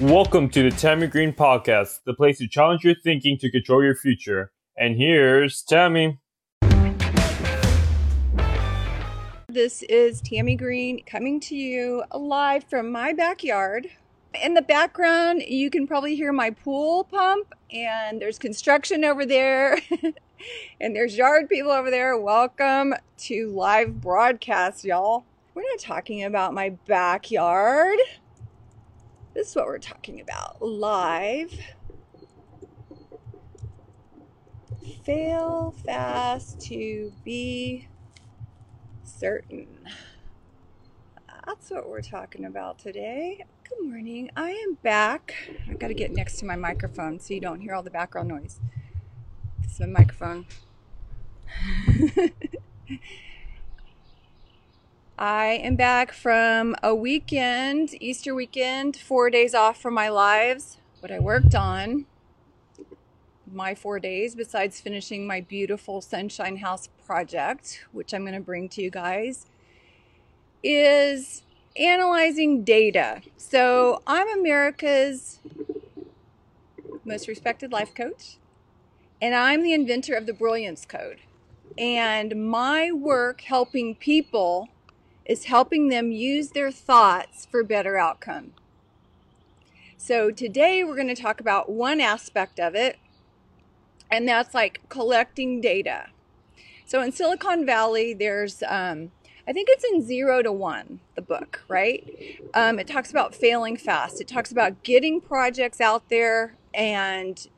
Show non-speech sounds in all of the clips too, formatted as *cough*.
Welcome to the Tami Green Podcast, the place to challenge your thinking to control your future. And here's Tami. This is Tami Green coming to you live from my backyard. In the background, you can probably hear my pool pump, and there's construction over there, *laughs* and there's yard people over there. Welcome to live broadcast, y'all. We're not talking about my backyard. This is what we're talking about live. Fail fast to be certain. That's what we're talking about today. Good morning. I am back. I've got to get next to my microphone so you don't hear all the background noise. This is my microphone. *laughs* I am back from a weekend, Easter weekend, four days off from my lives. What I worked on, my four days, besides finishing my beautiful Sunshine House project, which I'm going to bring to you guys, is analyzing data. So I'm America's most respected life coach, and I'm the inventor of the Brilliance Code. And my work helping people is helping them use their thoughts for better outcome. So today we're going to talk about one aspect of it, and that's like collecting data. So in Silicon Valley, there's, um, I think it's in Zero to One, the book, right? Um, it talks about failing fast. It talks about getting projects out there and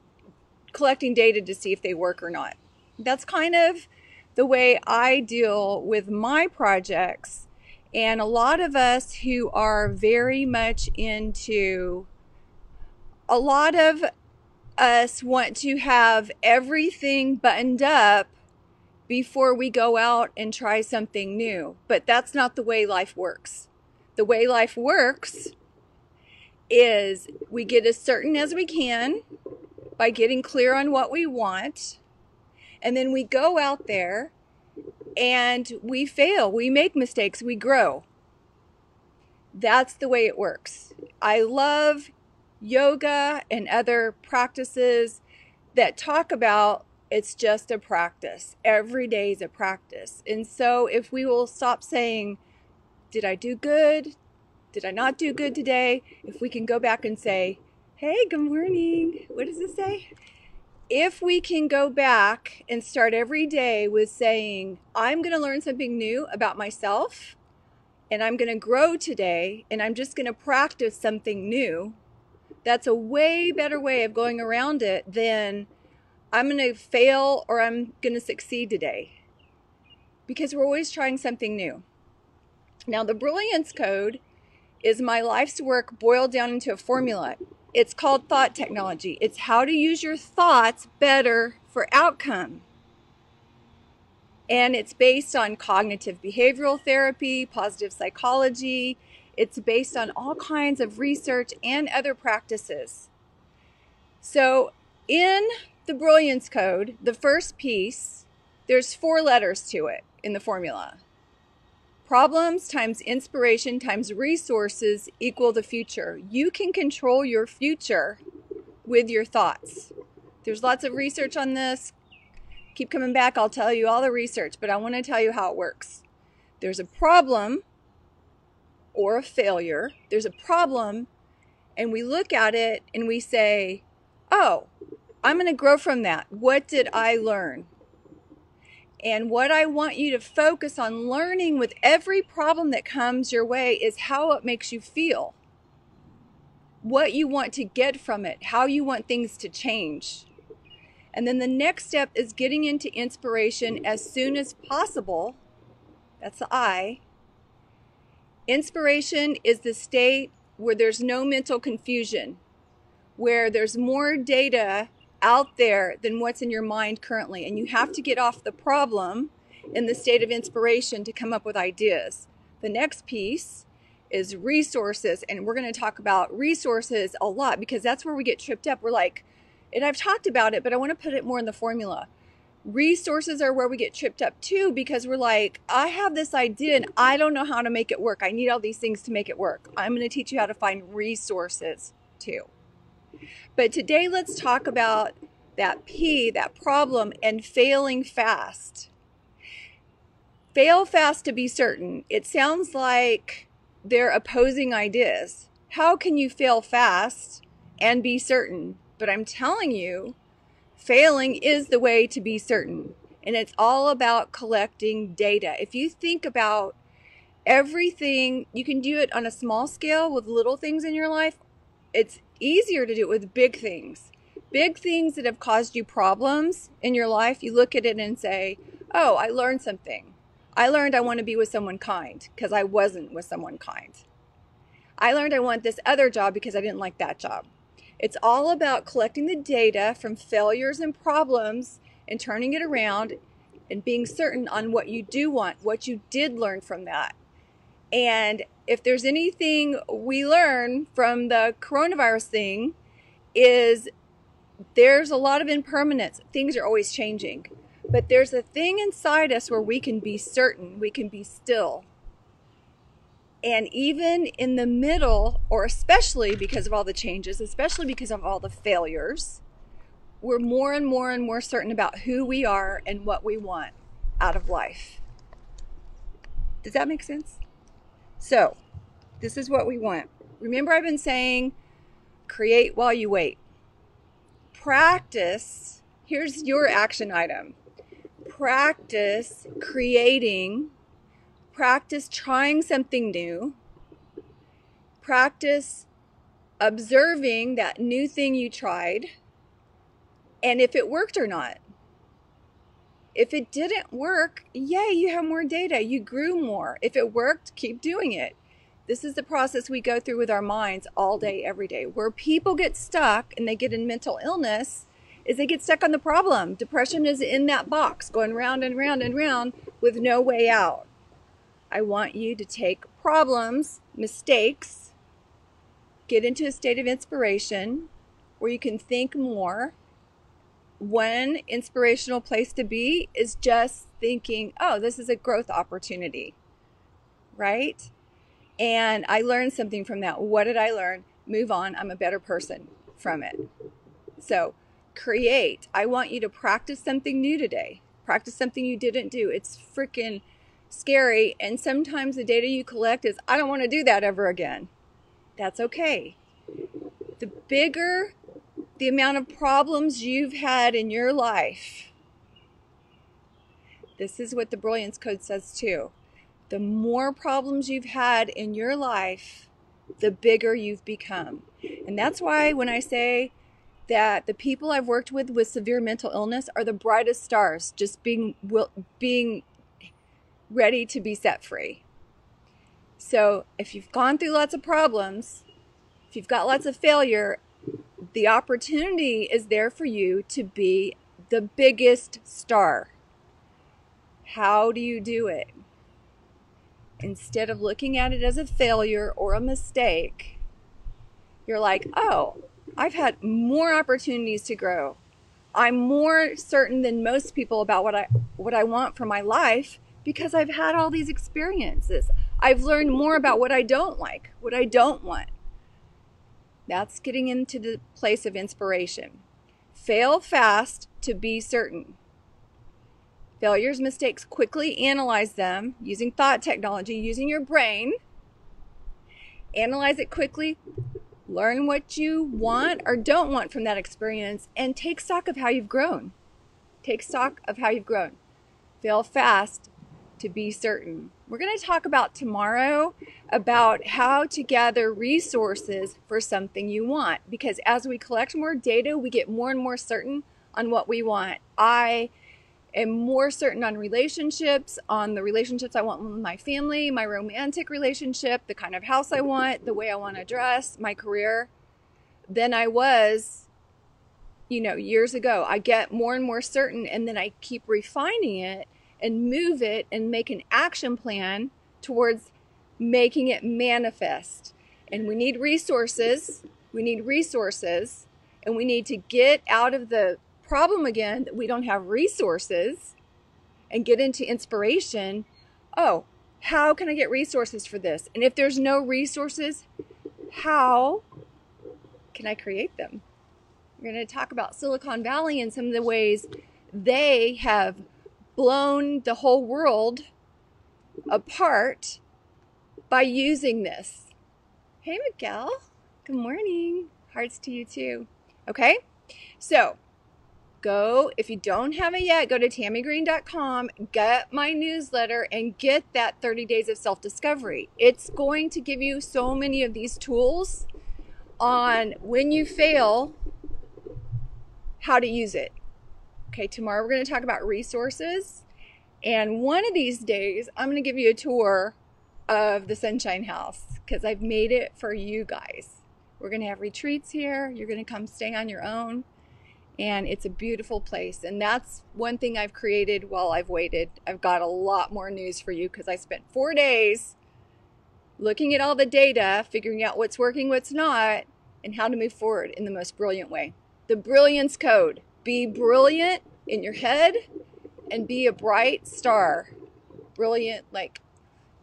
collecting data to see if they work or not. That's kind of the way I deal with my projects and a lot of us who are very much into, a lot of us want to have everything buttoned up before we go out and try something new. But that's not the way life works. The way life works is we get as certain as we can by getting clear on what we want. And then we go out there and we fail, we make mistakes, we grow. That's the way it works. I love yoga and other practices that talk about it's just a practice. Every day is a practice. And so if we will stop saying, Did I do good? Did I not do good today? If we can go back and say, Hey, good morning. What does it say? If we can go back and start every day with saying, I'm going to learn something new about myself and I'm going to grow today and I'm just going to practice something new, that's a way better way of going around it than I'm going to fail or I'm going to succeed today. Because we're always trying something new. Now, the Brilliance Code is my life's work boiled down into a formula. It's called thought technology. It's how to use your thoughts better for outcome. And it's based on cognitive behavioral therapy, positive psychology. It's based on all kinds of research and other practices. So, in the Brilliance Code, the first piece, there's four letters to it in the formula. Problems times inspiration times resources equal the future. You can control your future with your thoughts. There's lots of research on this. Keep coming back, I'll tell you all the research, but I want to tell you how it works. There's a problem or a failure. There's a problem, and we look at it and we say, Oh, I'm going to grow from that. What did I learn? And what I want you to focus on learning with every problem that comes your way is how it makes you feel. What you want to get from it, how you want things to change. And then the next step is getting into inspiration as soon as possible. That's the I. Inspiration is the state where there's no mental confusion, where there's more data out there than what's in your mind currently. And you have to get off the problem in the state of inspiration to come up with ideas. The next piece is resources. And we're going to talk about resources a lot because that's where we get tripped up. We're like, and I've talked about it, but I want to put it more in the formula. Resources are where we get tripped up too because we're like, I have this idea and I don't know how to make it work. I need all these things to make it work. I'm going to teach you how to find resources too. But today, let's talk about that P, that problem, and failing fast. Fail fast to be certain. It sounds like they're opposing ideas. How can you fail fast and be certain? But I'm telling you, failing is the way to be certain. And it's all about collecting data. If you think about everything, you can do it on a small scale with little things in your life. It's easier to do it with big things. Big things that have caused you problems in your life, you look at it and say, Oh, I learned something. I learned I want to be with someone kind because I wasn't with someone kind. I learned I want this other job because I didn't like that job. It's all about collecting the data from failures and problems and turning it around and being certain on what you do want, what you did learn from that. And if there's anything we learn from the coronavirus thing is there's a lot of impermanence. Things are always changing. But there's a thing inside us where we can be certain, we can be still. And even in the middle, or especially because of all the changes, especially because of all the failures, we're more and more and more certain about who we are and what we want out of life. Does that make sense? So, this is what we want. Remember, I've been saying create while you wait. Practice, here's your action item practice creating, practice trying something new, practice observing that new thing you tried, and if it worked or not. If it didn't work, yay, you have more data. You grew more. If it worked, keep doing it. This is the process we go through with our minds all day, every day. Where people get stuck and they get in mental illness is they get stuck on the problem. Depression is in that box, going round and round and round with no way out. I want you to take problems, mistakes, get into a state of inspiration where you can think more one inspirational place to be is just thinking, oh, this is a growth opportunity, right? And I learned something from that. What did I learn? Move on. I'm a better person from it. So, create. I want you to practice something new today. Practice something you didn't do. It's freaking scary. And sometimes the data you collect is, I don't want to do that ever again. That's okay. The bigger the amount of problems you've had in your life. This is what the Brilliance Code says too. The more problems you've had in your life, the bigger you've become. And that's why when I say that the people I've worked with with severe mental illness are the brightest stars, just being will, being ready to be set free. So, if you've gone through lots of problems, if you've got lots of failure, the opportunity is there for you to be the biggest star. How do you do it? Instead of looking at it as a failure or a mistake, you're like, oh, I've had more opportunities to grow. I'm more certain than most people about what I what I want for my life because I've had all these experiences. I've learned more about what I don't like, what I don't want. That's getting into the place of inspiration. Fail fast to be certain. Failures, mistakes, quickly analyze them using thought technology, using your brain. Analyze it quickly, learn what you want or don't want from that experience, and take stock of how you've grown. Take stock of how you've grown. Fail fast to be certain. We're going to talk about tomorrow about how to gather resources for something you want because as we collect more data, we get more and more certain on what we want. I am more certain on relationships, on the relationships I want with my family, my romantic relationship, the kind of house I want, the way I want to dress, my career, than I was, you know, years ago. I get more and more certain and then I keep refining it and move it and make an action plan towards making it manifest. And we need resources. We need resources. And we need to get out of the problem again that we don't have resources and get into inspiration. Oh, how can I get resources for this? And if there's no resources, how can I create them? We're going to talk about Silicon Valley and some of the ways they have blown the whole world apart by using this. Hey, Miguel. Good morning. Hearts to you too. Okay? So, go, if you don't have it yet, go to tamigreen.com, get my newsletter, and get that 30 days of self discovery. It's going to give you so many of these tools on when you fail, how to use it. Okay, tomorrow we're going to talk about resources. And one of these days, I'm going to give you a tour of the Sunshine House because I've made it for you guys. We're going to have retreats here. You're going to come stay on your own. And it's a beautiful place. And that's one thing I've created while I've waited. I've got a lot more news for you because I spent four days looking at all the data, figuring out what's working, what's not, and how to move forward in the most brilliant way. The brilliance code be brilliant in your head and be a bright star. Brilliant, like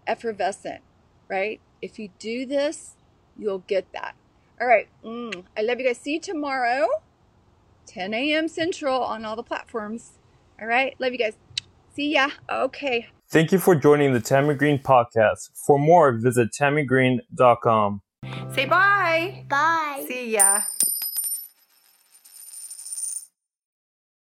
effervescent, right? If you do this, you'll get that. All right. Mm, I love you guys. See you tomorrow, 10 a.m. Central on all the platforms. All right. Love you guys. See ya. Okay. Thank you for joining the Tami Green podcast. For more, visit tamigreen.com. Say bye. Bye. See ya.